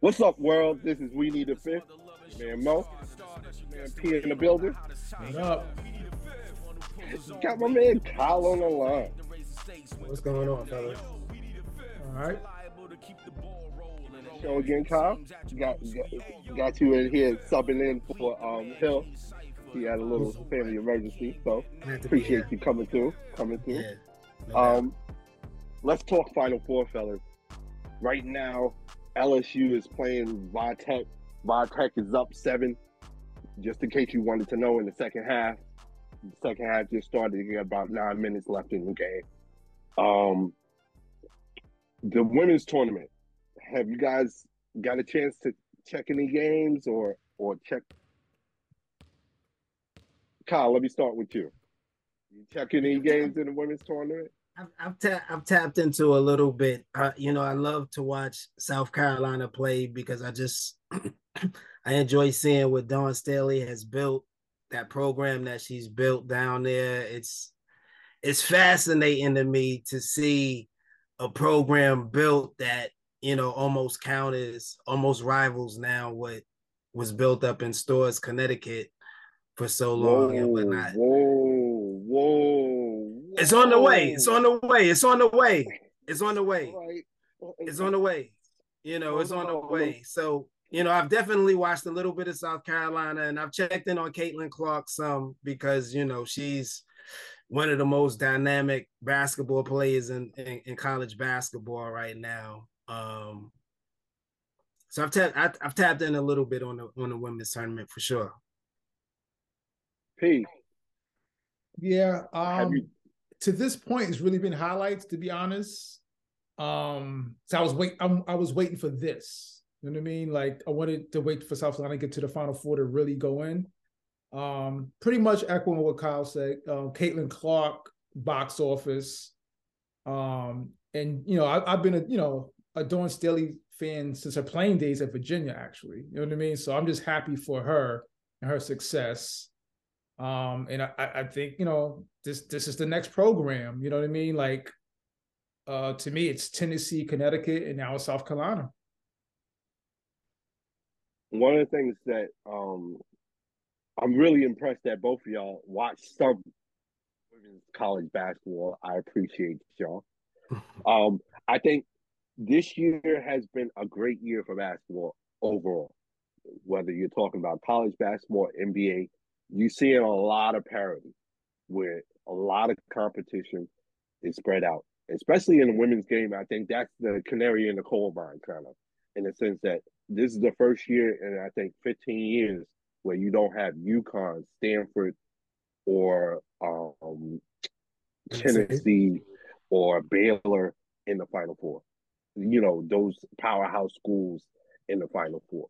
What's up, world? This is We Need a Fifth. Man Mo. Man P in the building. What up? Got my man Kyle on the line. What's going on, fellas? All right. Show again, Kyle. Got, got, got you in here subbing in for um, Hill. He had a little family emergency, so appreciate you coming through. Coming through. Yeah. no. Um, let's talk Final Four, fellas. Right now, LSU is playing Vitek. Vitek is up seven. Just in case you wanted to know, in the second half, the second half just started. You got about nine minutes left in the game. Um, the women's tournament. Have you guys got a chance to check any games or or check? Kyle, let me start with you. You check any games in the women's tournament? I've, ta- I've tapped into a little bit. Uh, you know, I love to watch South Carolina play because I just I enjoy seeing what Dawn Staley has built. That program that she's built down there. It's it's fascinating to me to see a program built that you know almost count as almost rivals now what was built up in Storrs, Connecticut for so long and whatnot. Whoa, whoa, It's on the way. It's on the way. It's on the way. It's on the way. It's on the way. You know, it's on the way. So, you know, I've definitely watched a little bit of South Carolina and I've checked in on Caitlin Clark some because, you know, she's one of the most dynamic basketball players in, in, in college basketball right now. Um, so I've tapped I, I've tapped in a little bit on the on the women's tournament for sure. P, Yeah. have Um, you? To this point, it's really been highlights, to be honest. Um, so I was wait, I'm, I was waiting for this. You know what I mean? Like I wanted to wait for South Carolina to get to the Final Four to really go in. Um, pretty much echoing what Kyle said. Um, Caitlin Clark, box office. Um, and you know, I, I've been a you know a Dawn Staley fan since her playing days at Virginia. Actually, you know what I mean. So I'm just happy for her and her success. Um, and I, I I think you know this this is the next program. You know what I mean? Like, uh, to me, it's Tennessee, Connecticut, and now it's South Carolina. One of the things that um, I'm really impressed that both of y'all watch some women's college basketball. I appreciate y'all. Um, I think this year has been a great year for basketball overall. Whether you're talking about college basketball, NBA, you're seeing a lot of parity where a lot of competition is spread out, especially in the women's game. I think that's the canary in the coal mine, kind of, in the sense that this is the first year in I think 15 years where you don't have UConn, Stanford, or um, Tennessee or Baylor in the Final Four. You know, those powerhouse schools in the Final Four,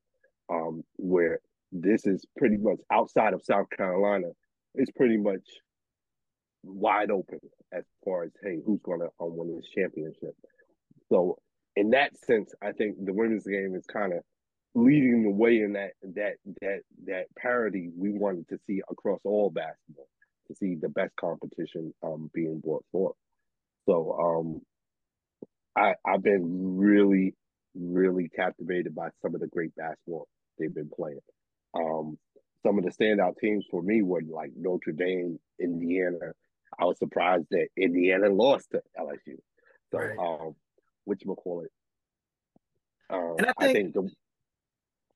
um, where this is pretty much outside of South Carolina, it's pretty much wide open as far as, hey, who's going to um, win this championship. So, in that sense, I think the women's game is kind of leading the way in that that that that parity we wanted to see across all basketball to see the best competition um being brought forth. So um I I've been really really captivated by some of the great basketball they've been playing. Um some of the standout teams for me were like Notre Dame, Indiana. I was surprised that Indiana lost to LSU. So Right. um which call it. Um, And I I think- think the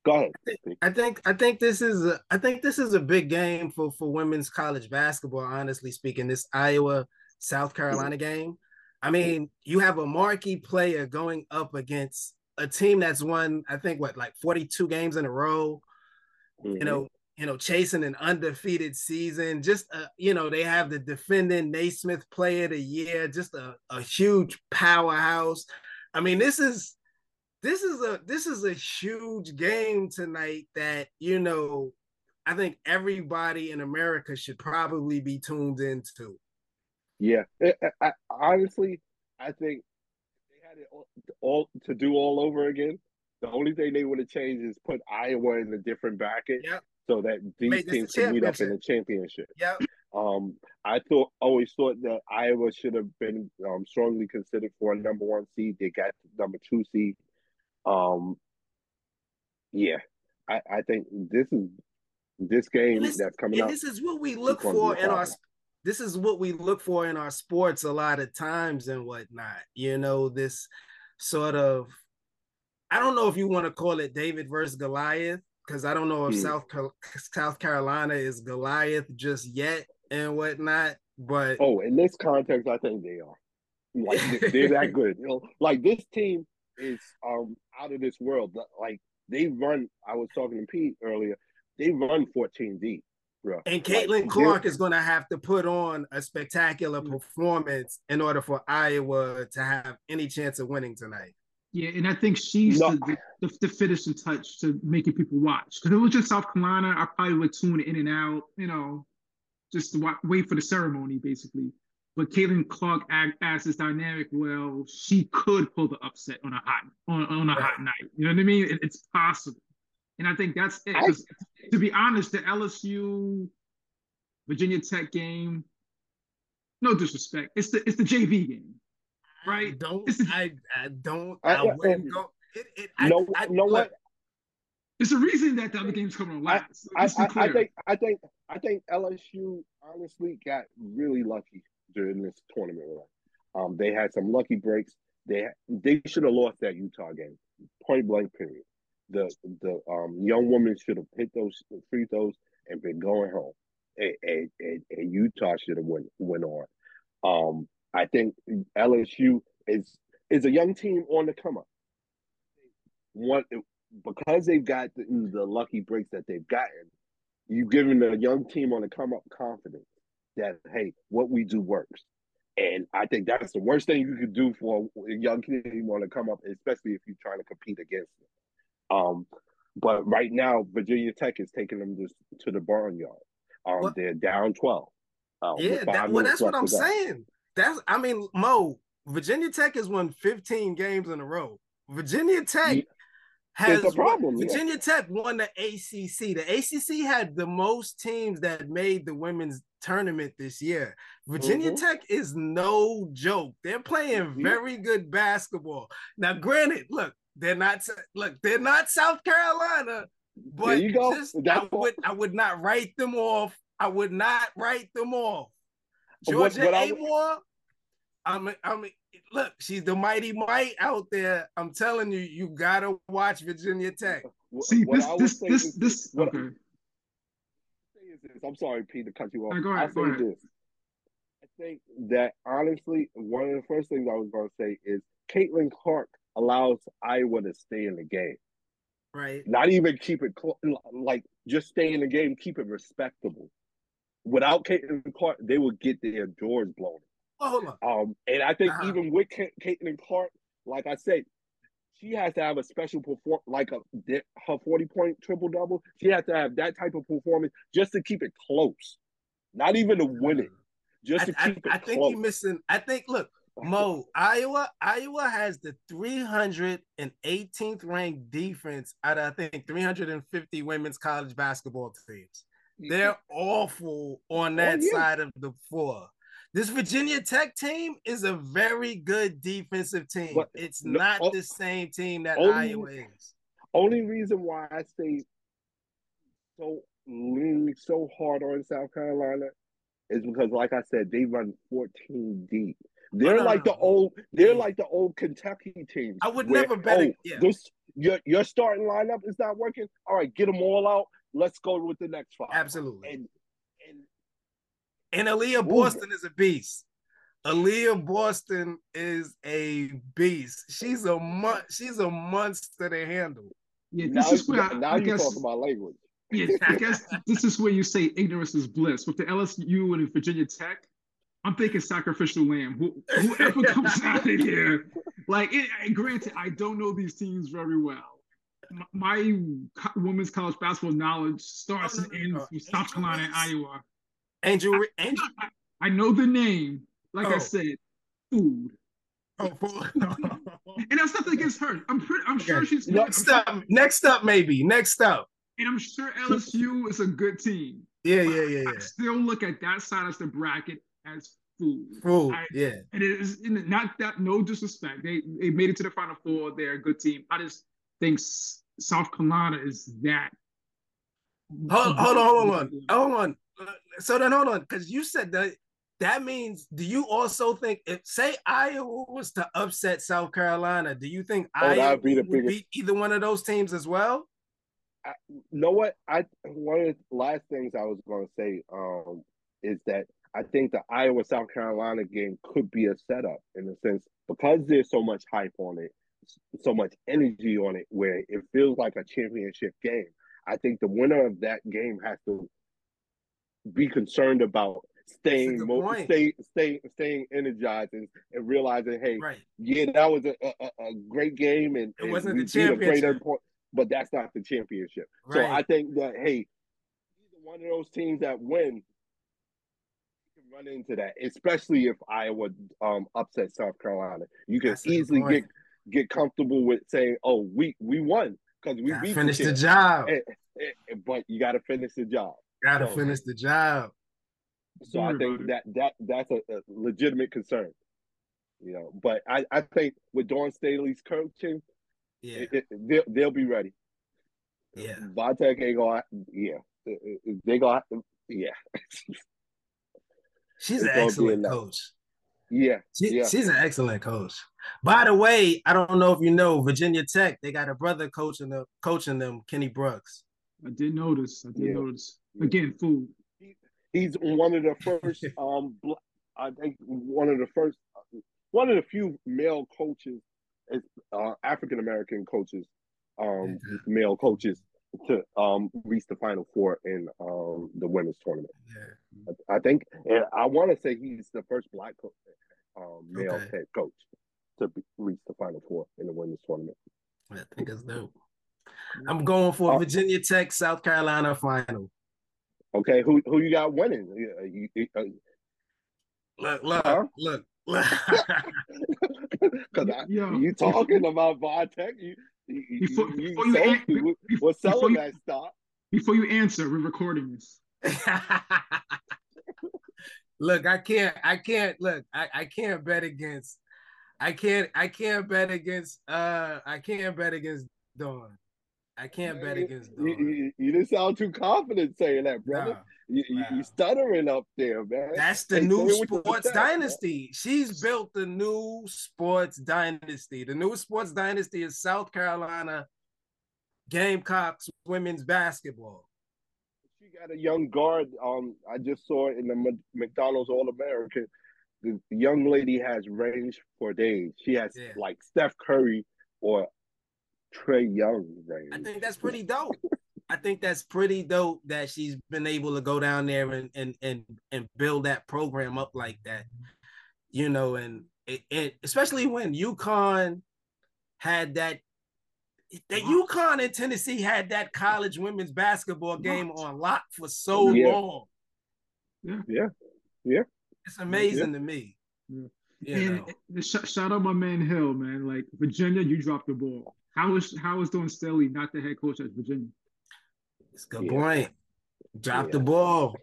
go ahead. I think I think this is a I think this is a big game for for women's college basketball. Honestly speaking, this Iowa South Carolina game. I mean, you have a marquee player going up against a team that's won I think what like forty two games in a row. Mhm. You know, you know, chasing an undefeated season. Just uh, you know, they have the defending Naismith Player of the Year. Just a a huge powerhouse. I mean, this is this is a this is a huge game tonight that you know I think everybody in America should probably be tuned into. Yeah, I, I, honestly, I think they had it all, all to do all over again. The only thing they would have changed is put Iowa in a different bracket Yep. so that these teams can meet up in the championship. Yep. Um, I thought always thought that Iowa should have been um, strongly considered for a number one seed. They got number two seed. Um, Yeah, I, I think this is this game this, that's coming up. This is what we look for in our. This is what we look for in our sports a lot of times and whatnot. You know, this sort of. I don't know if you want to call it David versus Goliath because I don't know if hmm. South South Carolina is Goliath just yet and whatnot. But oh, in this context, I think they are. Like they're that good. You know, like this team is um out of this world. Like they run. I was talking to Pete earlier. They run 14 deep. Bro. And Caitlin like, Clark is going to have to put on a spectacular mm. performance in order for Iowa to have any chance of winning tonight. Yeah, and I think she's no. the, the, the, finishing touch to making people watch. Because it was just South Carolina, I probably would tune in and out, you know, just to wait for the ceremony, basically. But Caitlin Clark adds this dynamic. Well, she could pull the upset on a hot on, on a right. hot night. You know what I mean? It, it's possible, and I think that's it. I, to be honest, the LSU Virginia Tech game, no disrespect, it's the it's the JV game, right? Don't I, I don't I, I wouldn't go. It, it, no, I, know what? It's the reason that the other games come on last. I, I, I, think I think I think LSU honestly got really lucky during this tournament run. Um, they had some lucky breaks. They they should have lost that Utah game, point blank. Period. The the um, young woman should have hit those free throws and been going home, and, and, and, and Utah should have went went on. Um, I think LSU is is a young team on the come up. One because they've got the, the lucky breaks that they've gotten, you've given a young team on the come up confidence that hey, what we do works. And I think that's the worst thing you could do for a young kid you want to come up, especially if you're trying to compete against them. Um, but right now, Virginia Tech is taking them to, to the barnyard. Um, they're down twelve. Uh, yeah, that, well, that's what I'm saying. That's I mean, Mo, Virginia Tech has won 15 games in a row. Virginia Tech has a problem. Virginia yeah. Tech won the ACC. The ACC had the most teams that made the women's tournament this year. Virginia mm-hmm. Tech is no joke. They're playing very good basketball. Now, granted, look, they're not look, they're not South Carolina, but you go. Just, I would I would not write them off. I would not write them off. Georgia what, what Amoore, I'm I'm look, she's the mighty might out there. I'm telling you, you gotta watch Virginia Tech. See, this, this, this, this, okay. I'm sorry, Pete, to cut you off. Right, go ahead, I say ahead. this. I think that honestly, one of the first things I was going to say is Caitlin Clark allows Iowa to stay in the game. Right. Not even keep it cl- like just stay in the game, keep it respectable. Without Caitlin Clark, they would get their doors blown. Oh, hold on. Um, and I think uh-huh. even with Caitlin Clark, like I said, she has to have a special perform like a her 40 point triple double. She has to have that type of performance just to keep it close. Not even to win it. Just to I, keep I, it I think you're missing. I think look, Mo, Iowa, Iowa has the 318th ranked defense out of I think 350 women's college basketball teams. They're awful on that oh, yeah. side of the floor. This Virginia Tech team is a very good defensive team. But it's no, not the same team that only, Iowa is. Only reason why I say so leaning so hard on South Carolina is because, like I said, they run 14 deep. They're like the uh-huh. old. They're like the old Kentucky teams. I would where, never bet. Oh, yeah. this your your starting lineup is not working. All right, get them all out. Let's go with the next five. Absolutely. And and Aliyah Boston Ooh. is a beast. Aliyah Boston is a beast. She's a mon- she's a monster to handle. Yeah, this now, is where I, now I you're guess, talking about language. Yeah, I guess this is where you say ignorance is bliss. With the LSU and Virginia Tech, I'm thinking sacrificial lamb. Who, whoever comes out of here, like, it, granted, I don't know these teams very well. My, my women's college basketball knowledge starts and ends oh, with South Carolina and Iowa. Angel, Angel. I, I know the name. Like oh. I said, food. Oh, food. and that's nothing against her. I'm pretty. I'm okay. sure she's next up. Sure. Next up, maybe next up. And I'm sure LSU is a good team. Yeah, yeah, yeah, yeah. I still look at that side of the bracket as food. Food. I, yeah. And it is not that no disrespect. They they made it to the final four. They're a good team. I just think South Carolina is that. Hold, hold on, hold on, hold on. So then, hold on, because you said that. That means, do you also think if say Iowa was to upset South Carolina, do you think oh, Iowa be would biggest... beat either one of those teams as well? I, you know what? I one of the last things I was going to say um, is that I think the Iowa South Carolina game could be a setup in a sense because there's so much hype on it, so much energy on it, where it feels like a championship game. I think the winner of that game has to be concerned about staying staying staying staying energized and, and realizing, hey, right. yeah, that was a, a, a great game and it wasn't the championship, but that's not the championship. Right. So I think that hey, either one of those teams that win can run into that, especially if Iowa um, upset South Carolina. You can that's easily get get comfortable with saying, "Oh, we we won because we beat finished the, the job." And, and, but you got to finish the job. Got to so, finish the job. So I think that that that's a, a, legitimate concern. You know, but I, I think with Dawn Staley's coaching, yeah, it, it, they'll they'll be ready. Yeah, Vitek ain't gonna. Yeah, they gonna. Yeah. she's an excellent coach. Yeah, she, yeah, she's an excellent coach. By the way, I don't know if you know Virginia Tech. They got a brother coaching them, coaching them, Kenny Brooks. I did notice. I did yeah. notice. Again, food he's one of the first. um, I think one of the first, one of the few male coaches, uh, African American coaches, um, male coaches to um reach the final four in um the women's tournament. Yeah. I, I think, and I want to say he's the first black coach, um, male okay. head coach to be, reach the final four in the women's tournament. I think it's dope. I'm going for uh, Virginia Tech, South Carolina final. Okay, who who you got winning? You, you, uh, look, look, huh? look. Because you talking about Vitek, you, you, before, you, before you, an- you before, what's selling that stock? Before you answer, we're recording this. look, I can't, I can't look, I, I can't bet against, I can't, I can't bet against, uh, I can't bet against Dawn. I can't bet against you, you, you, didn't sound too confident saying that, brother. You, you stuttering up there, man. That's the hey, new sports dynasty. She's built the new sports dynasty. The new sports dynasty is South Carolina Gamecocks women's basketball. She got a young guard. Um, I just saw it in the McDonald's All American. The young lady has range for days. She has yeah. like Steph Curry or Trae Young range. I think that's pretty dope. I think that's pretty dope that she's been able to go down there and and and and build that program up like that. You know, and it, it especially when UConn had that that UConn and Tennessee had that college women's basketball game on lock for so yeah. long. Yeah, yeah, yeah. It's amazing yeah. to me. Yeah. You and sh- shout out my man Hill, man. Like Virginia, you dropped the ball. How is how is Dawn Staley not the head coach at Virginia? It's a good yeah. point. Drop yeah. the ball.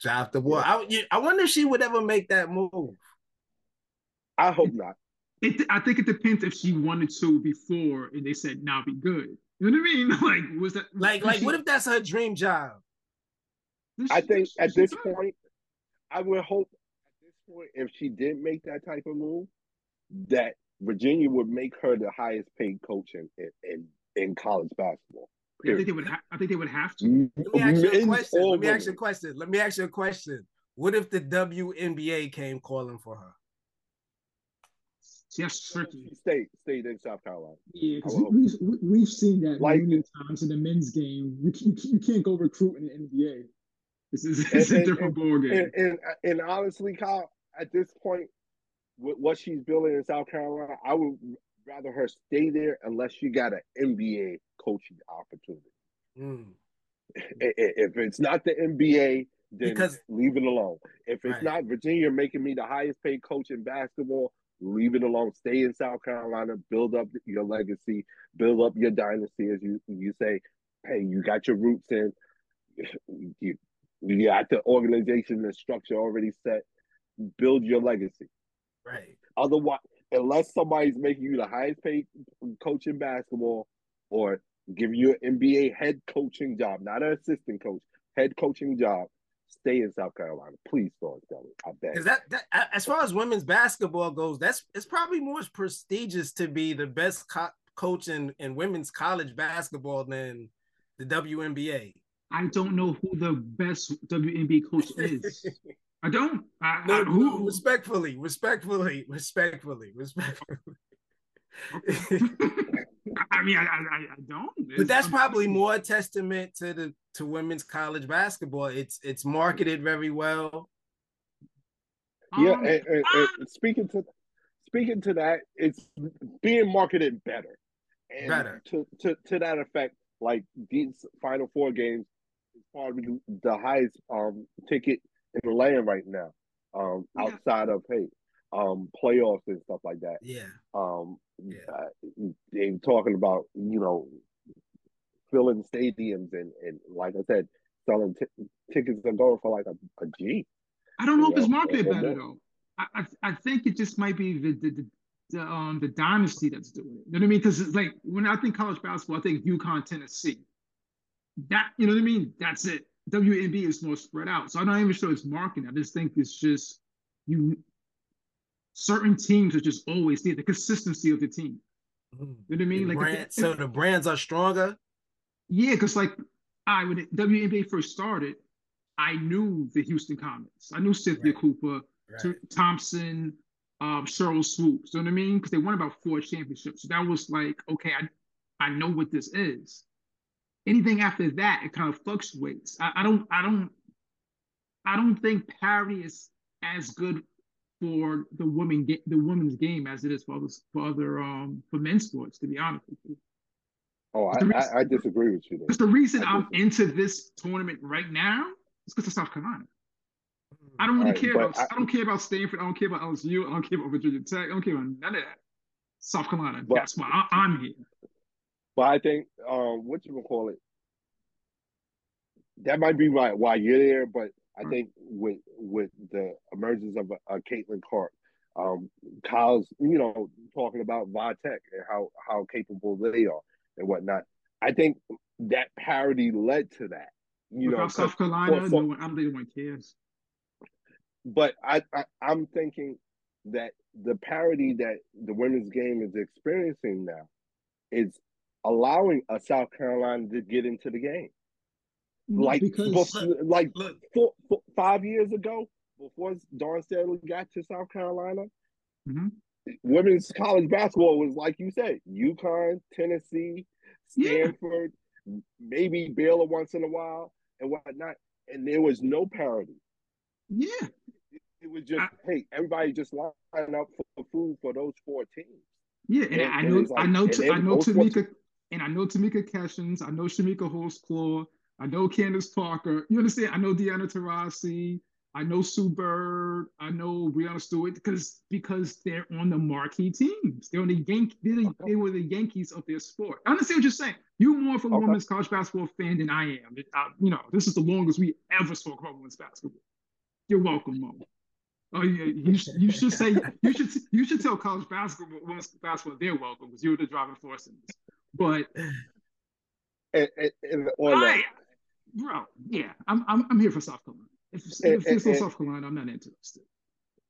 Drop the ball. I, I wonder if she would ever make that move. I hope not. It, I think it depends if she wanted to before and they said, "Now be good." You know what I mean? Like, was that like like she, what if that's her dream job? I think at this point, I would hope at this point if she did make that type of move, that Virginia would make her the highest paid coach in in, in college basketball. I think they would. Ha- I think they would have to. Let me ask you a question. Let me ask you a question. Let me ask you a question. What if the WNBA came calling for her? See, that's tricky. She stayed, stayed in South Carolina. Yeah, because we, have we've seen that like, many times in the men's game. You, you, you can't go recruit in the NBA. This is it's and, a different ball game. And, and, and honestly, Kyle, at this point, with what she's building in South Carolina, I would rather her stay there unless she got an NBA coaching opportunity. Mm. If it's not the NBA, then because, leave it alone. If it's right. not Virginia making me the highest paid coach in basketball, leave it alone. Stay in South Carolina, build up your legacy, build up your dynasty, as you you say. Hey, you got your roots in. You, you got the organization and structure already set. Build your legacy. Right. Otherwise, unless somebody's making you the highest paid coach in basketball, or give you an NBA head coaching job, not an assistant coach, head coaching job. Stay in South Carolina, please, Dawn Staley. I beg. Because that, that, as far as women's basketball goes, that's it's probably more prestigious to be the best co- coach in, in women's college basketball than the WNBA. I don't know who the best WNBA coach is. I don't. I, no, I, who? Respectfully, respectfully, respectfully, respectfully. I mean, I, I, I don't. It's, but that's probably more testament to the to women's college basketball. It's it's marketed very well. Yeah, um, and, and, and speaking to speaking to that, it's being marketed better. And better to, to to that effect, like these final four games is probably the highest um ticket in the land right now. Um, yeah. outside of hey, um, playoffs and stuff like that. Yeah. Um, yeah. Uh, they talking about you know filling stadiums and and like I said, selling t- tickets and going for like a, a G. I don't know if it's marketed better though. I, I, I think it just might be the the, the the um the dynasty that's doing it. You know what I mean? Because it's like when I think college basketball, I think UConn, Tennessee. That you know what I mean? That's it. WNB is more spread out. So I'm not even sure it's marketing. I just think it's just you certain teams are just always there, the consistency of the team. Mm-hmm. You know what I mean? Like brand, so the brands are stronger. Yeah, because like I when WNBA first started, I knew the Houston Comets. I knew Cynthia right. Cooper, right. Thompson, um, Sheryl Swoopes. You know what I mean? Because they won about four championships. So that was like, okay, I I know what this is. Anything after that, it kind of fluctuates. I, I don't I don't I don't think parity is as good for the women the women's game as it is for other for other um for men's sports. To be honest with you. Oh, I, reason, I, I, disagree with you. Because the reason I'm into this tournament right now is because of South Carolina. I don't really right, care about I, I, don't care about Stanford. I don't care about LSU. I don't care about Virginia Tech. I don't care about none of that. South Carolina. But, that's why I, am here. But I think um, what you call it. That might be why why you're there, but I think with with the emergence of a, a Caitlin Clark, um, Kyle's you know talking about Vitek and how how capable they are and whatnot. I think that parity led to that. You Without know, South Carolina, for, no one, I don't think anyone cares. But I, I I'm thinking that the parity that the women's game is experiencing now is allowing a South Carolina to get into the game like because before, like look, four, four, five years ago, before Dawn Staley got to South Carolina, mm-hmm. women's college basketball was like you said, UConn, Tennessee, Stanford, yeah. maybe Baylor once in a while and whatnot, and there was no parity. Yeah, it, it was just I, hey, everybody just line up for food for those four teams. Yeah, and, and I know, like, I know, I know Tamika, and I know Tamika Catchings, I know Chamique Holdsclaw, I know Candace Parker. You understand? I know Diana Taurasi. I know Sue Bird. I know Breanna Stewart because because they're on the marquee teams. They're on the Yankee. The, okay. They were the Yankees of their sport. I understand what you're saying. You're more of a okay. women's college basketball fan than I am. I, you know, this is the longest we ever spoke about women's basketball. You're welcome, Mo. Oh yeah, you, should, you should say you should you should tell college basketball women's basketball they're welcome because you're the driving force in this. But and, and, and I, bro, yeah, I'm I'm, I'm here for South Carolina. If, if it's and, South Carolina, I'm not interested.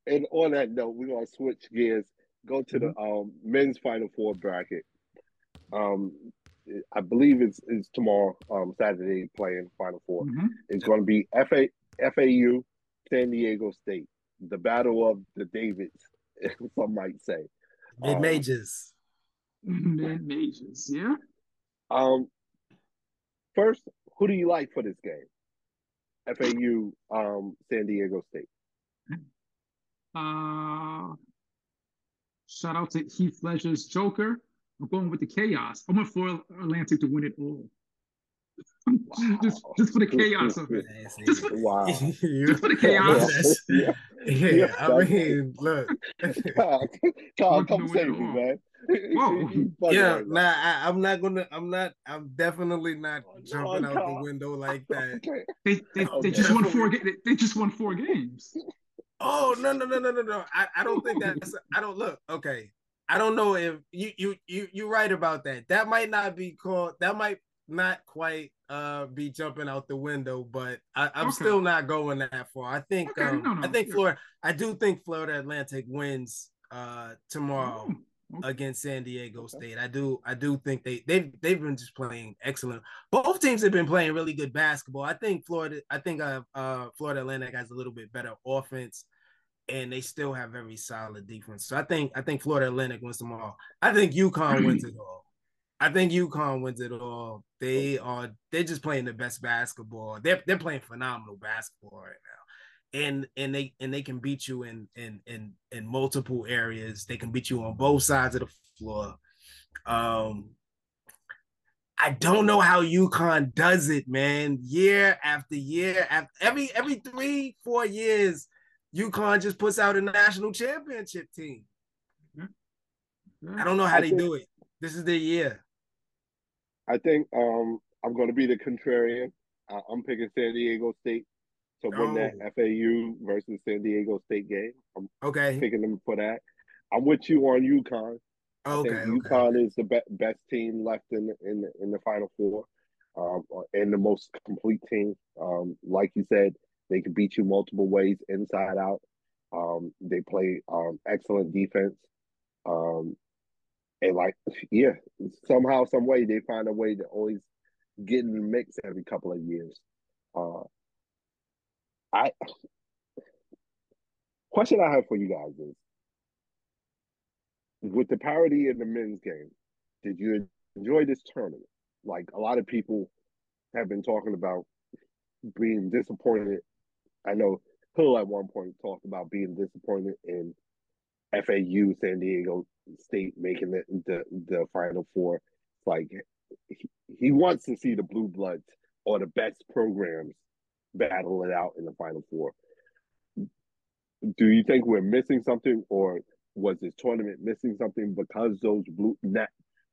And on that note, we're gonna switch gears, go to mm-hmm. the um, men's Final Four bracket. Um, I believe it's, it's tomorrow, um, Saturday, playing Final 4 mm-hmm. It's going to be FA, FAU, San Diego State, the battle of the Davids, some might say. Mid majors. Mid majors, yeah. Um, first, who do you like for this game? FAU, um, San Diego State. Uh, shout out to Heath Ledger's Joker. I'm going with the chaos. I want for Atlantic to win it all. Wow. just, just for the chaos of it. Just for, wow. just for the chaos. Yeah. yeah. yeah. I mean, look. Carl, come save me, man. Whoa. yeah, right nah, I, am not gonna. I'm not. I'm definitely not oh, jumping out the window like that. Okay. They they, okay. they just won four. They, they just won four games. Oh no no no no no no! I, I don't think that's. I don't look. Okay, I don't know if you you you you're right about that. That might not be called. That might not quite uh be jumping out the window, but I, am okay. still not going that far. I think okay, um, no, no, I think Florida. I do think Florida Atlantic wins uh tomorrow. Oh against San Diego State. I do I do think they they've they've been just playing excellent. Both teams have been playing really good basketball. I think Florida I think uh, uh Florida Atlantic has a little bit better offense and they still have very solid defense. So I think I think Florida Atlantic wins them all. I think UConn wins it all. I think UConn wins it all. They are they're just playing the best basketball. They're they're playing phenomenal basketball right now and and they and they can beat you in in in in multiple areas. They can beat you on both sides of the floor. Um, I don't know how UConn does it, man. Year after year, after every every three four years, UConn just puts out a national championship team. I don't know how I they think, do it. This is their year. I think um, I'm going to be the contrarian. I'm picking San Diego State to win that. FAU versus San Diego State game. I'm okay. picking them for that. I'm with you on UConn. Okay, I think UConn okay. is the be- best team left in the, in the, in the Final Four, um, and the most complete team. Um, like you said, they can beat you multiple ways, inside out. Um, they play um, excellent defense, um, and like yeah, somehow, some way, they find a way to always get in the mix every couple of years. Uh, I question I have for you guys is with the parity in the men's game, did you enjoy this tournament? Like a lot of people have been talking about being disappointed. I know Hill at one point talked about being disappointed in FAU San Diego State making the the, the final four. Like he, he wants to see the blue bloods or the best programs battle it out in the final four. Do you think we're missing something, or was this tournament missing something because those blue net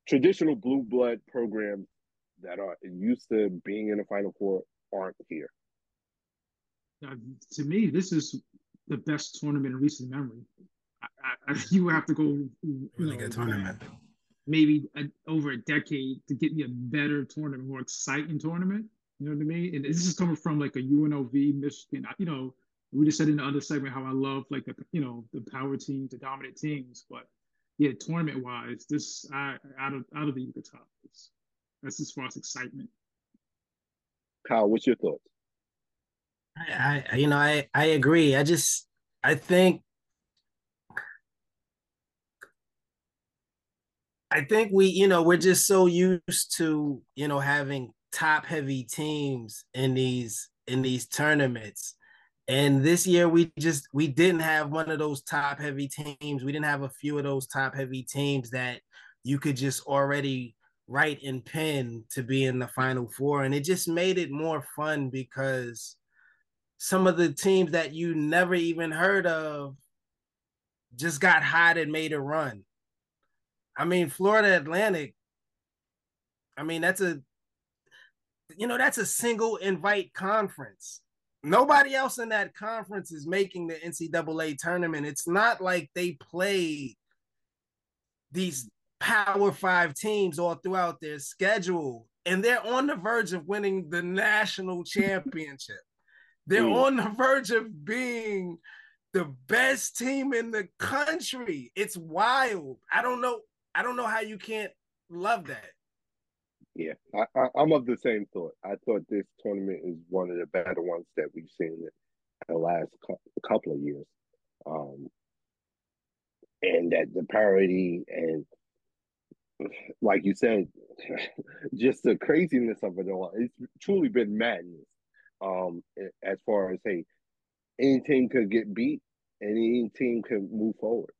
traditional blue blood programs that are used to being in the final four aren't here? Uh, to me, this is the best tournament in recent memory. I, I, you have to go, you really know, good tournament. Maybe a, over a decade to get me a better tournament, more exciting tournament. You know what I mean? And this is coming from like a UNLV, Michigan. You know, we just said in the other segment how I love like the you know the power teams, the dominant teams. But yeah, tournament wise, this I out of out of the Yucatan, that's as far as excitement. Kyle, what's your thoughts? I, I you know I I agree. I just I think I think we, you know, we're just so used to, you know, having top heavy teams in these in these tournaments. And this year we just we didn't have one of those top heavy teams. We didn't have a few of those top heavy teams that you could just already write and pin to be in the final four. And it just made it more fun because some of the teams that you never even heard of just got hot and made a run. I mean, Florida Atlantic, I mean, that's a you know, that's a single invite conference. Nobody else in that conference is making the NCAA tournament. It's not like they played these Power Five teams all throughout their schedule, and they're on the verge of winning the national championship. They're mm. on the verge of being the best team in the country. It's wild. I don't know. I don't know how you can't love that. Yeah, I, I, am of the same thought. I thought this tournament is one of the better ones that we've seen in the last couple of years, um, and that the parity and, like you said, just the craziness of it all. It's truly been madness. Um, as far as hey, any team could get beat, any team can move forward,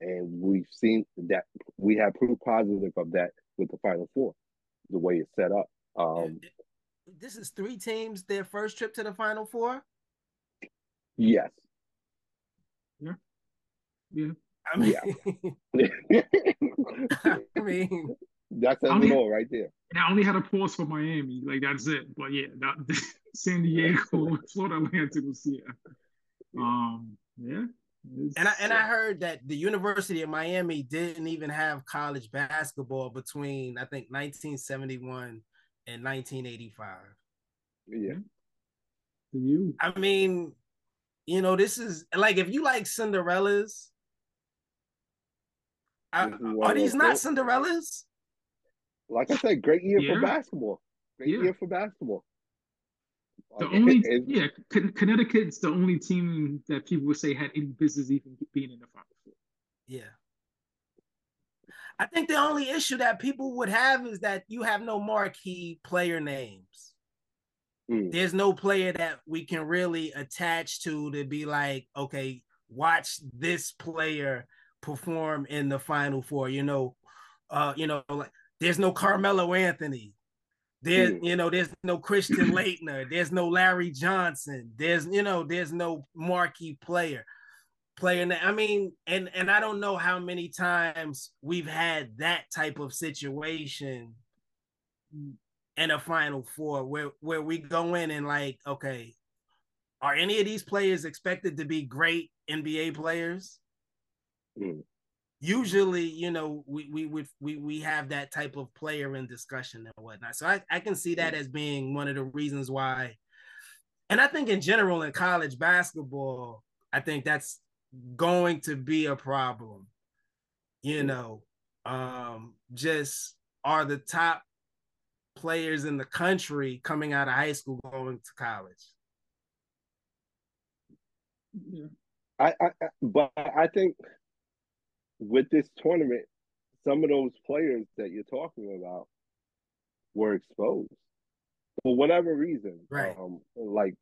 and we've seen that we have proof positive of that with the Final Four the way it's set up. Um, this is three teams their first trip to the Final Four. Yes. Yeah. Yeah. I mean, yeah. I mean, that's a little right there. And I only had a pause for Miami, like that's it. But yeah, that, San Diego, Florida Atlantic was yeah. Um, yeah, And I and I heard that the University of Miami didn't even have college basketball between I think 1971 and 1985. Yeah. Mm-hmm. You. I mean, you know, this is like if you like Cinderellas, I, are these not Cinderellas? Like I said, great year yeah. for basketball. Great yeah. year for basketball. The only yeah, Connecticut's the only team that people would say had any business even being in the final four. Yeah. I think the only issue that people would have is that you have no marquee player names. Mm. There's no player that we can really attach to to be like, okay, watch this player perform in the final four. You know, uh, you know, like there's no Carmelo Anthony. There, mm. you know, there's no Christian Laettner. There's no Larry Johnson. There's, you know, there's no marquee player. Player, I mean, and and I don't know how many times we've had that type of situation in a Final Four where where we go in and like, okay, are any of these players expected to be great NBA players? Mm usually you know we we would we, we have that type of player in discussion and whatnot. So I, I can see that as being one of the reasons why and i think in general in college basketball i think that's going to be a problem you know um just are the top players in the country coming out of high school going to college? Yeah. I, I but i think with this tournament, some of those players that you're talking about were exposed for whatever reason. Right. Um, like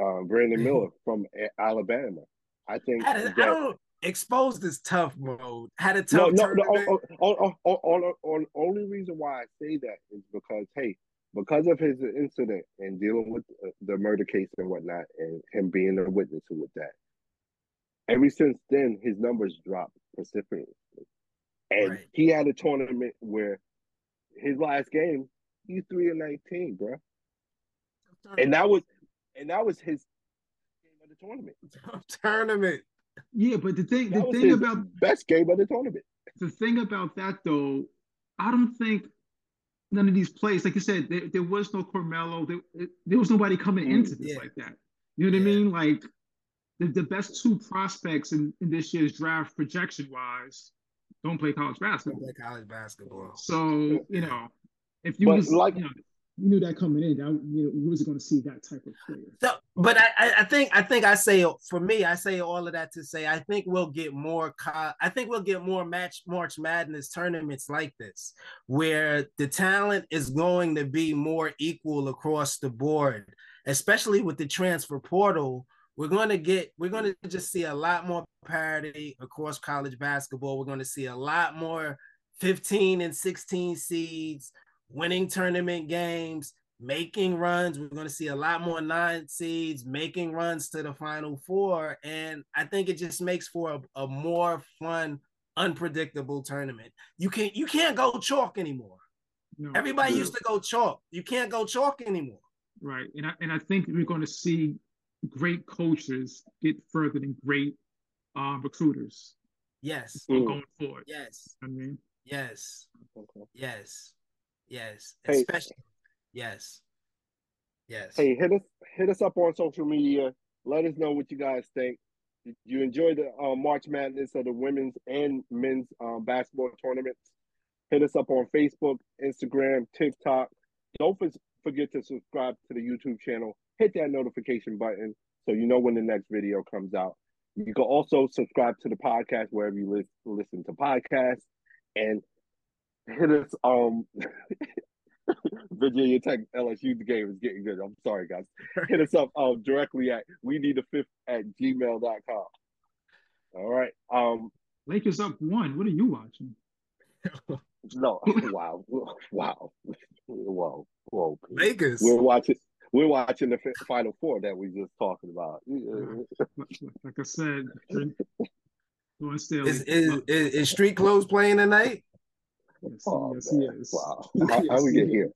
uh, Brandon Miller from Alabama. I think I, that, I don't exposed is tough mode. Had a tough no, no, no on, on, on, only reason why I say that is because hey, because of his incident and dealing with the murder case and whatnot, and him being a witness with that. Ever since then, his numbers dropped precipitously. And right. he had a tournament where his last game, he's three and nineteen, bro. And that was and that was his game of the tournament. tournament. Yeah, but the thing that the thing about best game of the tournament. The thing about that though, I don't think none of these plays, like you said, there, there was no Carmelo, there, there was nobody coming mm, into this yeah. like that. You know what yeah. I mean? Like the, the best two prospects in, in this year's draft projection wise don't play college basketball. Don't play college basketball. So you know, if you was like you, know, you knew that coming in, that you know, you was going to see that type of player. So, but I, I think I think I say for me, I say all of that to say I think we'll get more. Co- I think we'll get more match March Madness tournaments like this, where the talent is going to be more equal across the board, especially with the transfer portal we're going to get we're mm. going to just see a lot more parity across college basketball. We're going to see a lot more 15 and 16 seeds winning tournament games making runs. We're going to see a lot more nine seeds making runs to the final four. And i think it just makes for a, a more fun unpredictable tournament. You can't you can't go chalk anymore. No, everybody used to go chalk. You can't go chalk anymore. Right. And I, and I think we're going to see great coaches get further than great uh, recruiters. Yes. Going forward. Yes. I mean. Yes. Yes. Yes. Hey, Especially. Yes. Yes. Hey, hit us hit us up on social media. Let us know what you guys think. Did you enjoy the uh, March Madness of the women's and men's um, basketball tournaments? Hit us up on Facebook, Instagram, TikTok. Don't forget to subscribe to the YouTube channel hit that notification button so you know when the next video comes out. You can also subscribe to the podcast wherever you li- listen to podcasts and hit us um Virginia Tech LSU the game is getting good. I'm sorry guys. Hit us up um directly at we need a fifth at gmail.com. All right. Um Lakers up one. What are you watching? no, wow, wow, whoa, whoa. Lakers. We're watching we're watching the final four that we just talking about. like I said, is, is, is, is, Street Clothes playing tonight? Yes, oh, yes, yes. Wow. How, how we get here?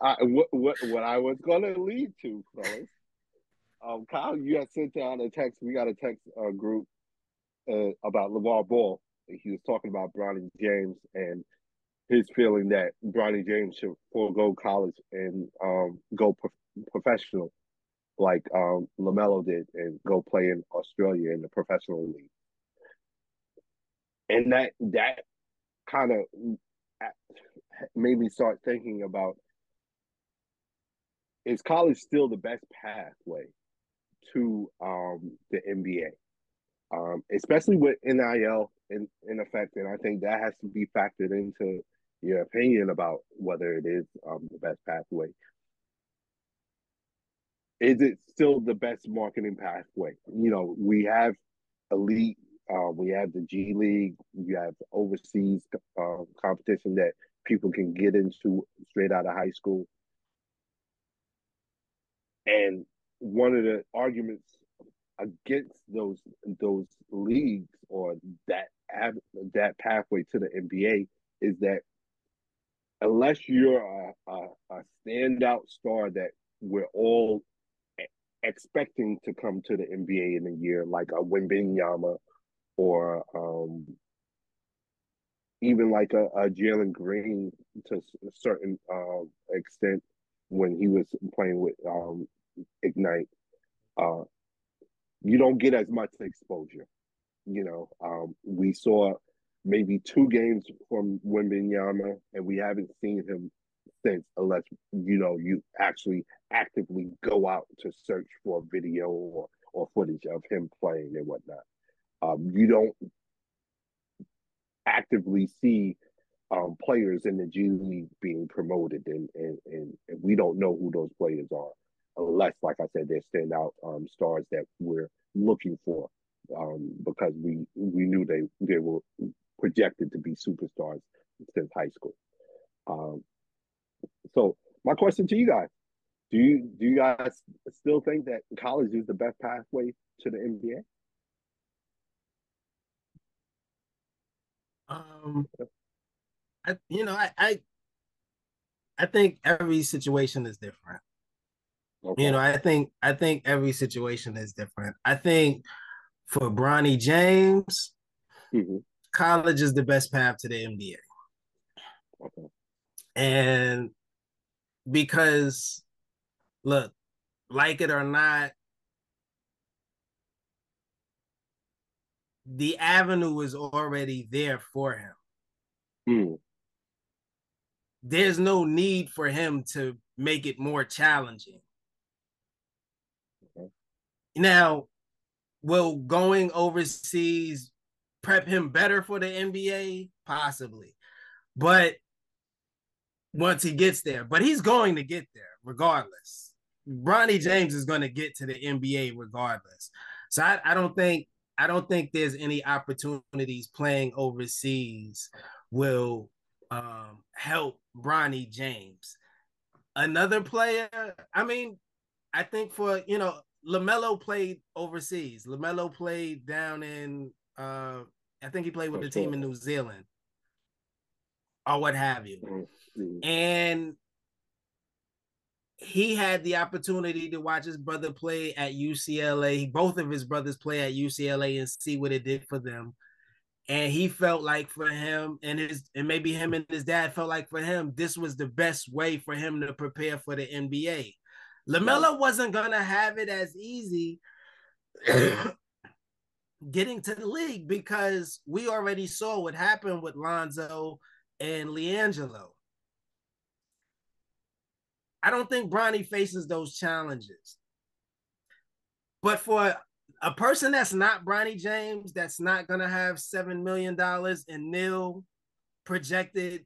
I, what, what, what I was going to lead to, fellas, um, Kyle, you had sent down a text. We got a text uh, group uh, about LaVar Ball. He was talking about Bronny James and his feeling that Bronny James should forego college and um, go pro- professional, like um, LaMelo did, and go play in Australia in the professional league. And that that kind of made me start thinking about is college still the best pathway to um, the NBA? Um, especially with NIL in, in effect, and I think that has to be factored into your opinion about whether it is um, the best pathway. Is it still the best marketing pathway? You know, we have elite, uh, we have the G League, you have overseas uh, competition that people can get into straight out of high school. And one of the arguments against those those leagues or that that pathway to the NBA is that unless you're a, a, a standout star that we're all expecting to come to the NBA in a year, like a Wembanyama or um, even like a, a Jalen Green to a certain uh, extent when he was playing with um, Ignite. Uh, you don't get as much exposure. You know, um, we saw maybe two games from Wembanyama, and we haven't seen him unless you know you actually actively go out to search for video or, or footage of him playing and whatnot. Um, you don't actively see um, players in the G League being promoted, and, and, and, and, we don't know who those players are, unless, like I said, they're standout um, stars that we're looking for, um, because we we knew they they were projected to be superstars since high school. Um, so my question to you guys: Do you do you guys still think that college is the best pathway to the NBA? Um, I, you know, I, I, I think every situation is different. Okay. You know, I think I think every situation is different. I think for Bronny James, mm-hmm. college is the best path to the NBA. Okay. And because look, like it or not, the avenue is already there for him. Mm. There's no need for him to make it more challenging. Okay. Now, will going overseas prep him better for the NBA? Possibly. But once he gets there, but he's going to get there regardless. Bronny James is going to get to the NBA regardless. So I, I don't think I don't think there's any opportunities playing overseas will um, help Bronny James. Another player, I mean, I think for you know, LaMelo played overseas. LaMelo played down in uh, I think he played with the team in New Zealand or what have you. Mm-hmm. And he had the opportunity to watch his brother play at UCLA. Both of his brothers play at UCLA and see what it did for them. And he felt like for him and his and maybe him and his dad felt like for him, this was the best way for him to prepare for the NBA. LaMelo wasn't gonna have it as easy getting to the league because we already saw what happened with Lonzo and LiAngelo. I don't think Bronny faces those challenges. But for a person that's not Bronny James, that's not going to have $7 million in NIL projected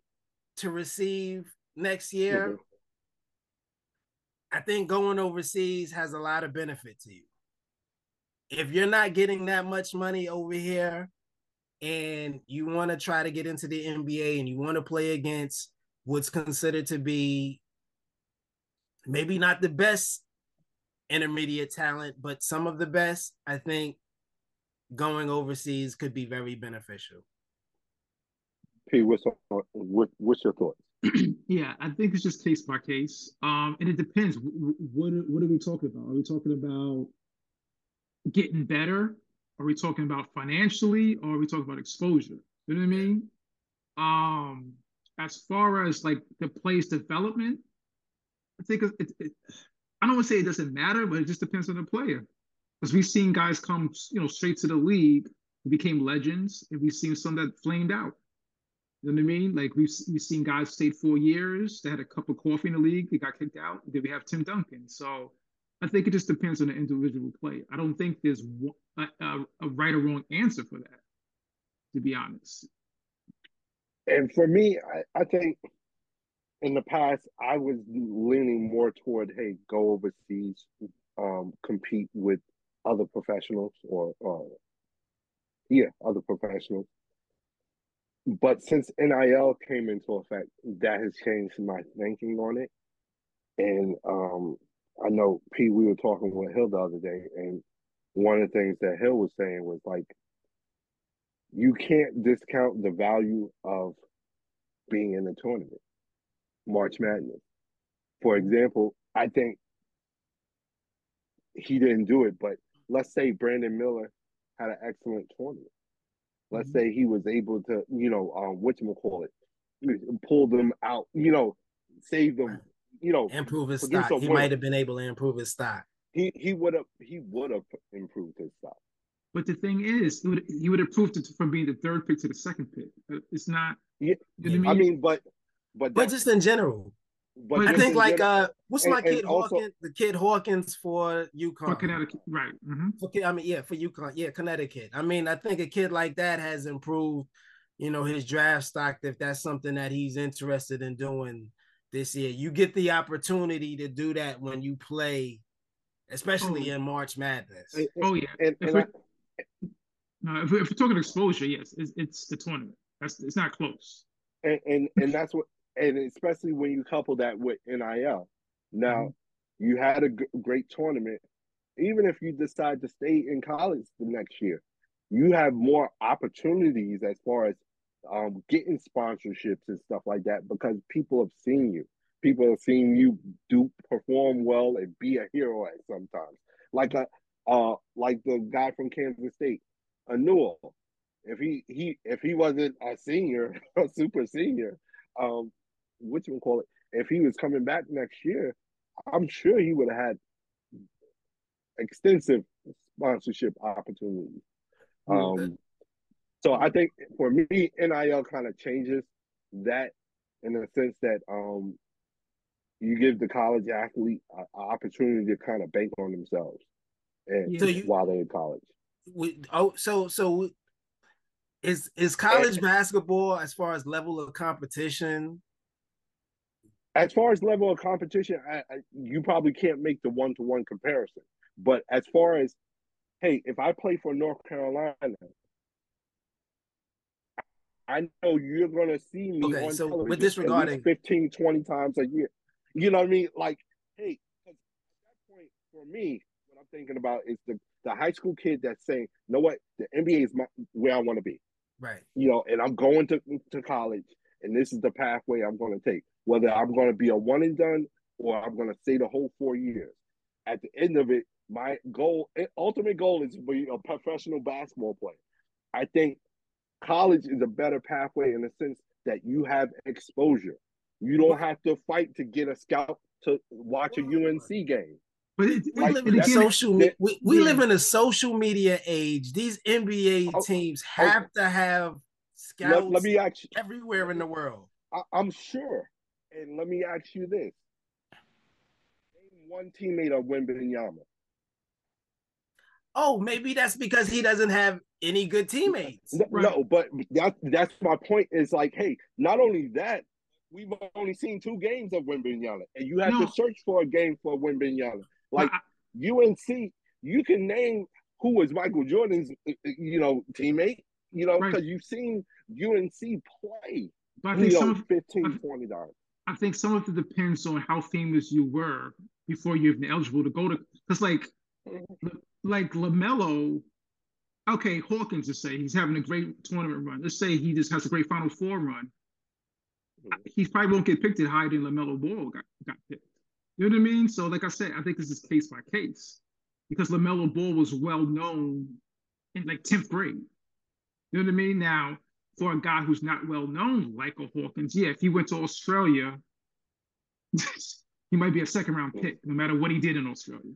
to receive next year, mm-hmm. I think going overseas has a lot of benefit to you. If you're not getting that much money over here and you want to try to get into the NBA and you want to play against what's considered to be maybe not the best intermediate talent, but some of the best, I think going overseas could be very beneficial. P, what's what's your thoughts? yeah, I think it's just case by case, um, and it depends. What what are we talking about? Are we talking about getting better, Are we talking about financially or are we talking about exposure? You know what I mean? Um, as far as like the play's development, I think it, it, I don't want to say it doesn't matter, but it just depends on the player. Because we've seen guys come, you know, straight to the league, became legends, and we've seen some that flamed out. You know what I mean? Like we've we've seen guys stayed four years, they had a cup of coffee in the league, they got kicked out. Then we have Tim Duncan. So I think it just depends on the individual play. I don't think there's a, a, a right or wrong answer for that, to be honest. And for me, I, I think in the past I was leaning more toward, hey, go overseas, um, compete with other professionals or, or yeah, other professionals. But since NIL came into effect, that has changed my thinking on it. And um, I know P, we were talking with Hill the other day, and one of the things that Hill was saying was like, you can't discount the value of being in the tournament, March Madness. For example, I think he didn't do it, but let's say Brandon Miller had an excellent tournament. Let's mm-hmm. say he was able to, you know, um, what you call it, pull them out, you know, save them, you know, improve his stock. He might have been able to improve his stock. He he would have he would have improved his stock. But the thing is, he would, he would have proved it from being the third pick to the second pick. Uh, it's not. Yeah, you know I, mean? I mean, but but but just in general. But I think like uh, what's and, my kid also, Hawkins? The kid Hawkins for UConn, for Connecticut, right? Mm-hmm. For, I mean, yeah, for UConn, yeah, Connecticut. I mean, I think a kid like that has improved, you know, his draft stock if that's something that he's interested in doing this year. You get the opportunity to do that when you play, especially oh. in March Madness. Oh yeah, and, and if, I, no, if, we're, if, we're talking exposure, yes, it's, it's the tournament. That's it's not close. And, and and that's what and especially when you couple that with NIL. Now, mm-hmm. you had a g- great tournament. Even if you decide to stay in college the next year, you have more opportunities as far as um, getting sponsorships and stuff like that because people have seen you. People have seen you do perform well and be a hero at sometimes. Like a uh like the guy from Kansas State, a Nowell. If he he if he wasn't a senior, a super senior, um, what you call it, if he was coming back next year, I'm sure he would have had extensive sponsorship opportunities. Um, so I think for me, NIL kind of changes that in the sense that um, you give the college athlete an opportunity to kind of bank on themselves and so you, while they're in college. We, oh, so so is is college and, basketball as far as level of competition as far as level of competition, I, I, you probably can't make the one to one comparison. But as far as, hey, if I play for North Carolina, I know you're going to see me okay, on so television with disregarding 15, 20 times a year. You know what I mean? Like, hey, at that point, for me, what I'm thinking about is the, the high school kid that's saying, you know what, the NBA is my, where I want to be. Right. You know, and I'm going to, to college, and this is the pathway I'm going to take whether I'm going to be a one and done or I'm going to stay the whole four years. At the end of it, my goal, eh, ultimate goal is to be a professional basketball player. I think college is a better pathway in the sense that you have exposure. You don't have to fight to get a scout to watch a UNC game. But it, we like, live in a social that, we, we yeah. live in a social media age. These NBA oh, teams oh. have to have scouts let, let me ask you, everywhere in the world. I, I'm sure. And let me ask you this. Name one teammate of Wembanyama. Oh, maybe that's because he doesn't have any good teammates. No, right. no but that's that's my point. Is like, hey, not only that, we've only seen two games of Wembanyama, and you have no. to search for a game for Wembanyama. Like I, UNC, you can name who was Michael Jordan's, you know, teammate. You know, because right. you've seen UNC play. But I think you know, some, 15, 20 dollars. I think some of it depends on how famous you were before you're even eligible to go to. Because like, like LaMelo, okay, Hawkins to say he's having a great tournament run. Let's say he just has a great Final Four run. He probably won't get picked at higher than LaMelo Ball got got picked. You know what I mean? So like I said, I think this is case by case because LaMelo Ball was well known in like 10th grade. You know what I mean? Now, for a guy who's not well known like a Hawkins, yeah, if he went to Australia, he might be a second round pick, no matter what he did in Australia.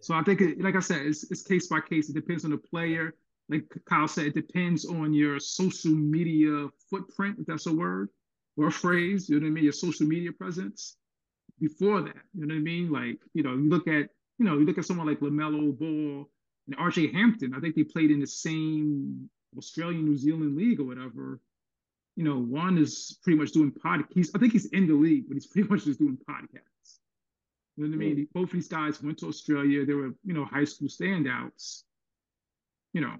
So I think, it, like I said, it's, it's case by case. It depends on the player. Like Kyle said, it depends on your social media footprint, if that's a word or a phrase. You know what I mean? Your social media presence. Before that, you know what I mean? Like, you know, you look at, you know, you look at someone like LaMelo Ball and RJ Hampton. I think they played in the same Australian New Zealand league or whatever. You know, one is pretty much doing podcasts. I think he's in the league, but he's pretty much just doing podcasts. You know what I mean? Both of these guys went to Australia. They were, you know, high school standouts. You know,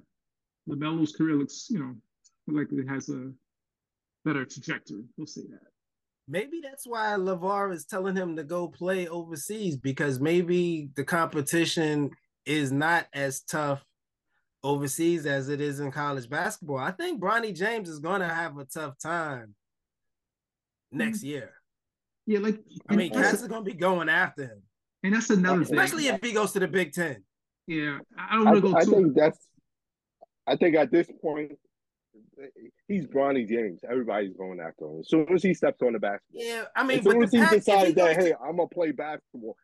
LaMelo's career looks, you know, like it has a better trajectory. We'll say that. Maybe that's why LaVar is telling him to go play overseas because maybe the competition is not as tough overseas as it is in college basketball. I think Bronny James is going to have a tough time next mm-hmm. year. Yeah, like I mean, cats are going to be going after him, and that's another especially thing. if he goes to the Big Ten. Yeah, I don't want to go. I think that's. I think at this point, he's Bronny James. Everybody's going after him. As soon as he steps on the basketball. Yeah, I mean, as soon as he pack, decides that, hey, I'm gonna play basketball.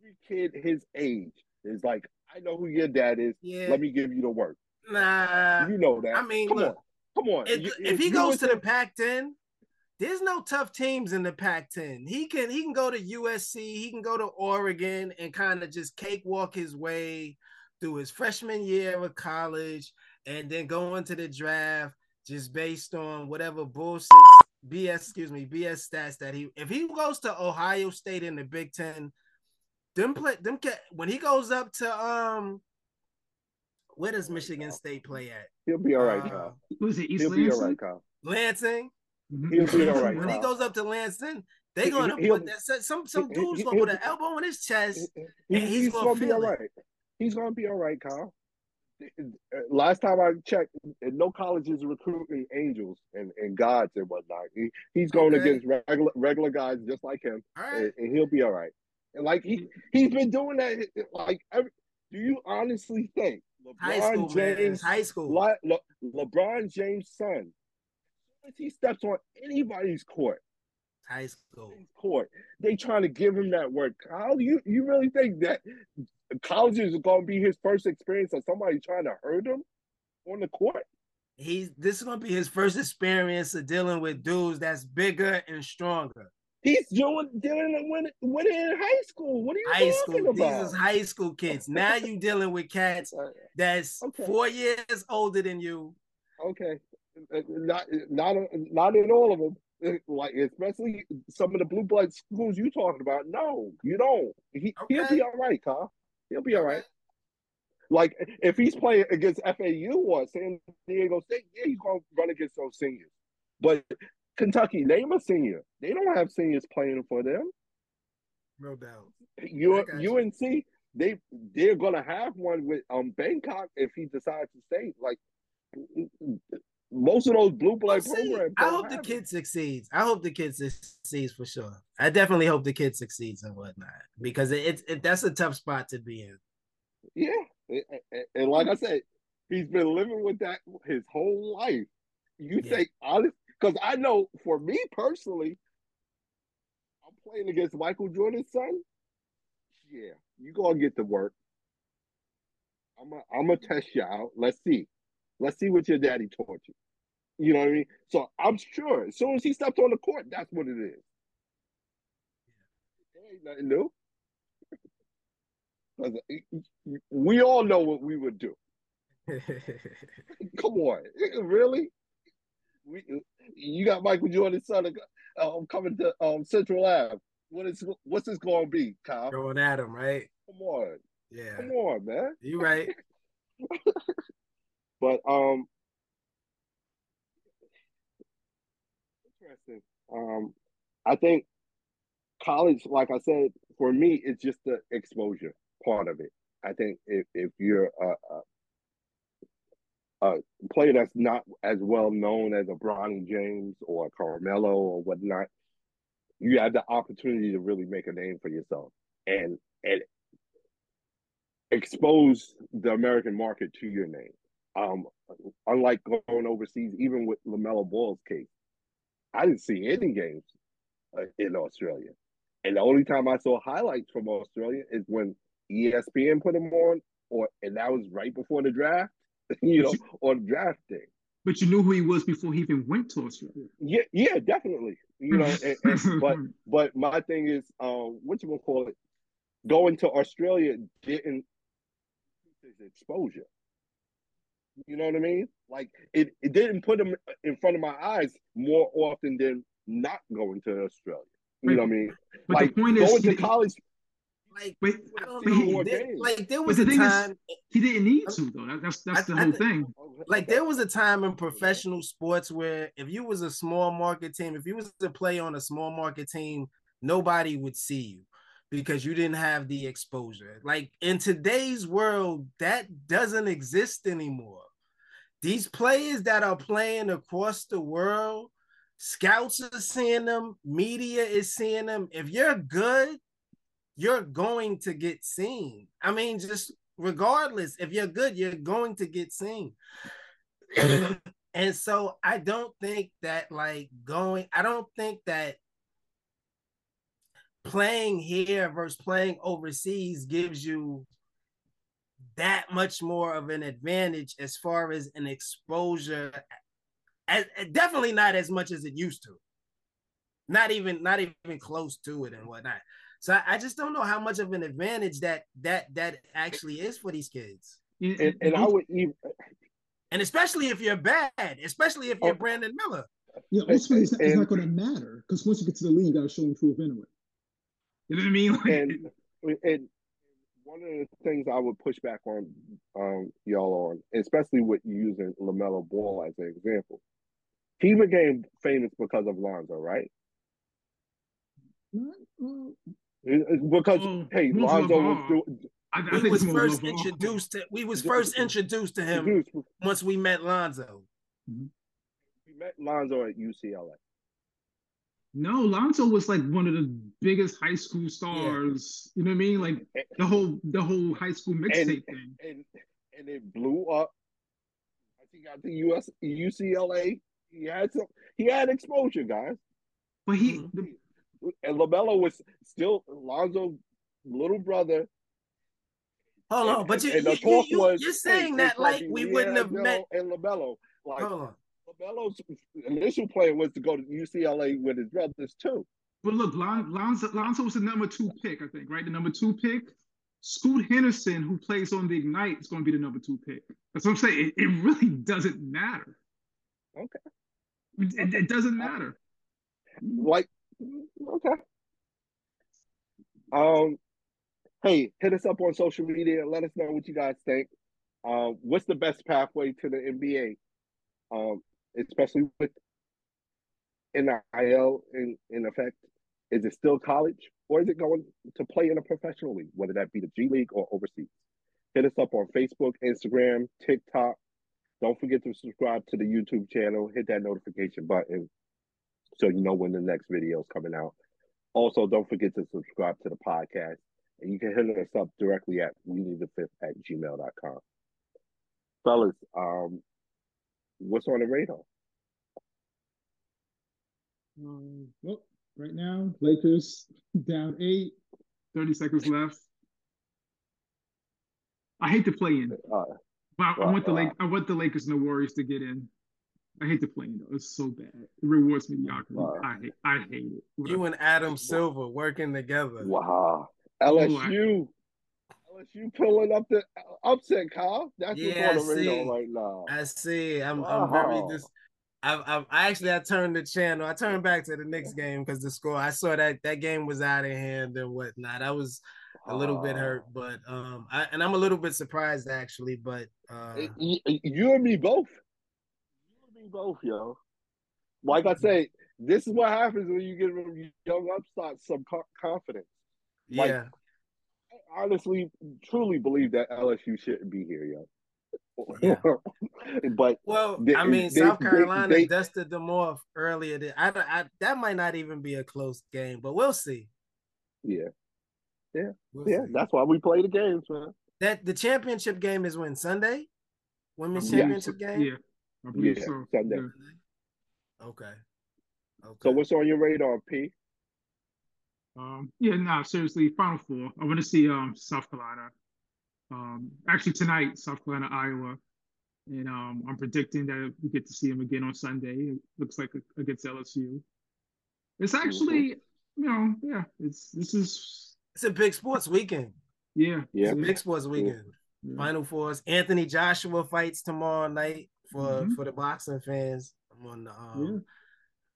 Every kid his age is like, I know who your dad is. Yeah. Let me give you the work. Nah, you know that. I mean, come look, on, come on. If, if, if he goes to the Pac-10, there's no tough teams in the Pac-10. He can he can go to USC, he can go to Oregon, and kind of just cakewalk his way through his freshman year of college, and then go into the draft just based on whatever bullshit BS, excuse me, BS stats that he if he goes to Ohio State in the Big Ten, them play them when he goes up to um where does Michigan State play at? He'll be all right, uh, Kyle. Who's it? East He'll Lansing? be all right, Kyle. Lansing. Mm-hmm. He'll be all right. when Kyle. he goes up to Lansing, they gonna He'll, put that some some dude's gonna put an elbow on his chest, and he's, he's gonna, gonna be all right. it. He's gonna be all right, Kyle last time I checked, no colleges recruiting angels and, and gods and whatnot. He, he's going okay. against regular regular guys just like him, and, and, he'll be all right. Like he mm-hmm. he's been doing that. Like, every, do you honestly think LeBron high school, James, man. high school, Le, Le, LeBron James' son, as he steps on anybody's court, high school court, they trying to give him that work. How do you you really think that college is going to be his first experience of somebody trying to hurt him on the court. He's this is going to be his first experience of dealing with dudes that's bigger and stronger. He's doing dealing with in high school. What are you high talking school. about? These is high school kids. Now you're dealing with cats that's okay. four years older than you. Okay, uh, not not not in all of them. Like especially some of the blue blood schools you talking about. No, you don't. He okay. he'll be all right, Kyle. He'll be all right. Like if he's playing against FAU or San Diego State, yeah, he's gonna run against those seniors. But Kentucky, name a senior. They don't have seniors playing for them. No doubt. UNC, they they're gonna have one with um Bacot if he decides to stay. Like most of those blue blood programs. I hope the kid it. succeeds. I hope the kid succeeds for sure. I definitely hope the kid succeeds and whatnot because it's it, it, that's a tough spot to be in. Yeah, and, and like I said, he's been living with that his whole life. You yeah. say honest, because I know for me personally, I'm playing against Michael Jordan's son. Yeah, you gonna get to work. I'm gonna I'm gonna test you out. Let's see. Let's see what your daddy taught you. You know what I mean? So I'm sure as soon as he stepped on the court, that's what it is. There ain't nothing new. Uh, we all know what we would do. Come on, really? We, you got Michael Jordan's son um, coming to um, Central Ave. What is what's this going to be, Kyle? Going at him, right? Come on, yeah. Come on, man. You right. But um, interesting. Um, I think college, like I said, for me, it's just the exposure part of it. I think if if you're a, a, a player that's not as well known as a Bronny James or a Carmelo or whatnot, you have the opportunity to really make a name for yourself and and expose the American market to your name. Um, unlike going overseas, even with LaMelo Ball's case, I didn't see any games uh, in Australia. And the only time I saw highlights from Australia is when ESPN put them on, or and that was right before the draft, you know, on draft day. But you knew who he was before he even went to Australia. Yeah, yeah, definitely. You know, and, and, but but my thing is, um, what you gonna call it? Going to Australia didn't his exposure. You know what I mean? Like it, it didn't put him in front of my eyes more often than not going to Australia. You know what I mean? But like the point going is, to college. Like, but, but he, there, like there was a time is, he didn't need to though. That, that's that's I, the whole thing. Like there was a time in professional sports where if you was a small market team, if you was to play on a small market team, nobody would see you because you didn't have the exposure. Like in today's world, that doesn't exist anymore. These players that are playing across the world, scouts are seeing them, media is seeing them. If you're good, you're going to get seen. I mean, just regardless, if you're good, you're going to get seen. and so I don't think that like going, I don't think that playing here versus playing overseas gives you that much more of an advantage as far as an exposure as, definitely not as much as it used to not even not even close to it and whatnot so I, I, just don't know how much of an advantage that that that actually is for these kids. And, and I would even, and especially if you're bad, especially if you're oh, Brandon Miller. Yeah, ultimately, it's, it's not going to matter because once you get to the league, you got to show and prove anyway. You know what I mean? Like, and, and one of the things I would push back on um, y'all on, especially with using LaMelo Ball as an example, he became famous because of Lonzo, right? Because mm, hey, Lonzo was doing. I, I we was first introduced to we was first introduced to him once we met Lonzo. Mm-hmm. We met Lonzo at UCLA. No, Lonzo was like one of the biggest high school stars. Yeah. You know what I mean? Like the whole the whole high school mixtape thing. And and it blew up. I think got the US UCLA. He had some he had exposure, guys. But he the, and LaMelo was still Lonzo's little brother. Hold on, but you, and the talk you, was, you're saying hey, that like we wouldn't have met and LaMelo. Like LaMelo's initial plan was to go to UCLA with his brothers too. But look, Lon, Lonzo, Lonzo was the number two pick, I think, right? The number two pick. Scoot Henderson, who plays on the Ignite, is going to be the number two pick. That's what I'm saying. It, it really doesn't matter. Okay. It, it, doesn't matter. Like Okay. Um, hey, hit us up on social media. Let us know what you guys think. Um, what's the best pathway to the NBA? Um, especially with NIL in, in effect. Is it still college or is it going to play in a professional league, whether that be the G League or overseas? Hit us up on Facebook, Instagram, TikTok. Don't forget to subscribe to the YouTube channel. Hit that notification button so you know when the next video is coming out. Also, don't forget to subscribe to the podcast. And you can hit us up directly at we need the fifth at gmail.com. Fellas, um, what's on the radar? Um, well, right now, Lakers down eight, 30 seconds left. I hate to play in. Uh, I, I want the Lake, I want the Lakers and the Warriors to get in. I hate the play-in though. It's so bad. It rewards mediocrity. Wow. I hate. I hate it. You and Adam Silver working together. Wow. LSU. LSU pulling up the upset, Kyle. That's yeah, what's on the radar right now. I see. I'm. Wow. I'm very dis- I, I, I actually I turned the channel. I turned back to the next game because the score. I saw that that game was out of hand and whatnot. I was a little uh, bit hurt, but um, I, and I'm a little bit surprised actually. But uh, you, you and me both both, yo. Like I say, this is what happens when you get young upstarts some confidence. Like, yeah. I honestly, truly believe that LSU shouldn't be here, yo. Yeah. but well, they, I mean, they, South Carolina they, dusted them off earlier. Than, I, I, that might not even be a close game, but we'll see. Yeah, yeah, we'll yeah. See. That's why we play the games, man. That the championship game is when Sunday. women's championship game? Yeah, I believe yeah, so. Sunday. Yeah. Okay. Okay. So what's on your radar, P? Um, yeah, no, nah, seriously, Final Four. I want to see um South Carolina. Um, actually tonight, South Carolina, Iowa, and um, I'm predicting that we get to see him again on Sunday. It looks like against LSU. It's actually, mm-hmm. you know, yeah, it's this is it's a big sports weekend. Yeah, yeah, it's a big sports weekend. Yeah. Final Fours. Anthony Joshua fights tomorrow night for mm-hmm. for the boxing fans. I'm on the um, yeah.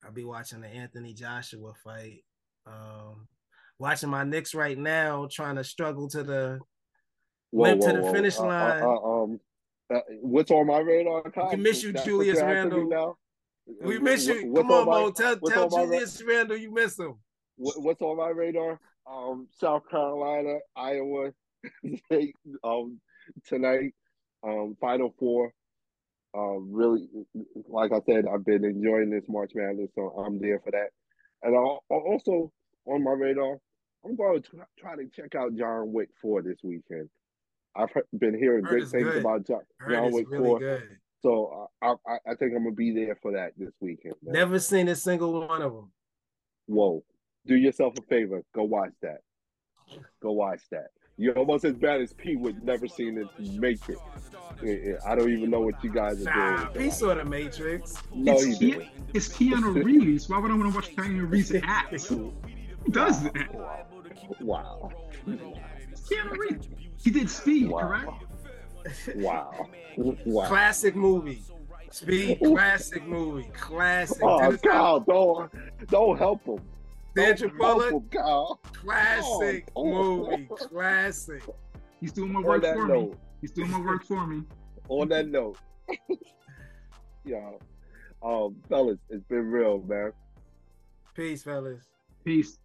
I'll be watching the Anthony Joshua fight. Um, watching my Knicks right now, trying to struggle to the whoa, went whoa, to the whoa. finish uh, uh line. Uh, uh, um, uh, what's on my radar? We miss you, Julius Randle. We miss you. What's Come on, Mo. Tell, tell Julius ra- Randle you miss him. what's on my radar? Um, South Carolina, Iowa, um, tonight. Um, Final Four. Um, really, like I said, I've been enjoying this March Madness, so I'm there for that. And I'll, also on my radar, I'm going to try to check out John Wick 4 this weekend. I've been hearing great things good. about John, John Wick really 4. Good. So uh, I, I think I'm gonna be there for that this weekend. Man. Never seen a single one of them. Whoa! Do yourself a favor. Go watch that. Go watch that. You're almost as bad as P would never seen it make it. I don't even know what you guys are nah, doing. He saw the Matrix. No, it's, he didn't. It's Keanu Reeves. Why would I want to watch Keanu Reeves act? Who does that? Wow. Keanu Reeves. He did Speed, wow. correct? Wow. wow. Classic movie. Speed, classic movie. Classic. Oh, God, don't, don't help him. Sandra Bullock. Classic oh, movie. Classic. He's doing my work for note. me. He's doing my work for me. On that note, y'all, um, fellas, it's been real, man. Peace, fellas. Peace.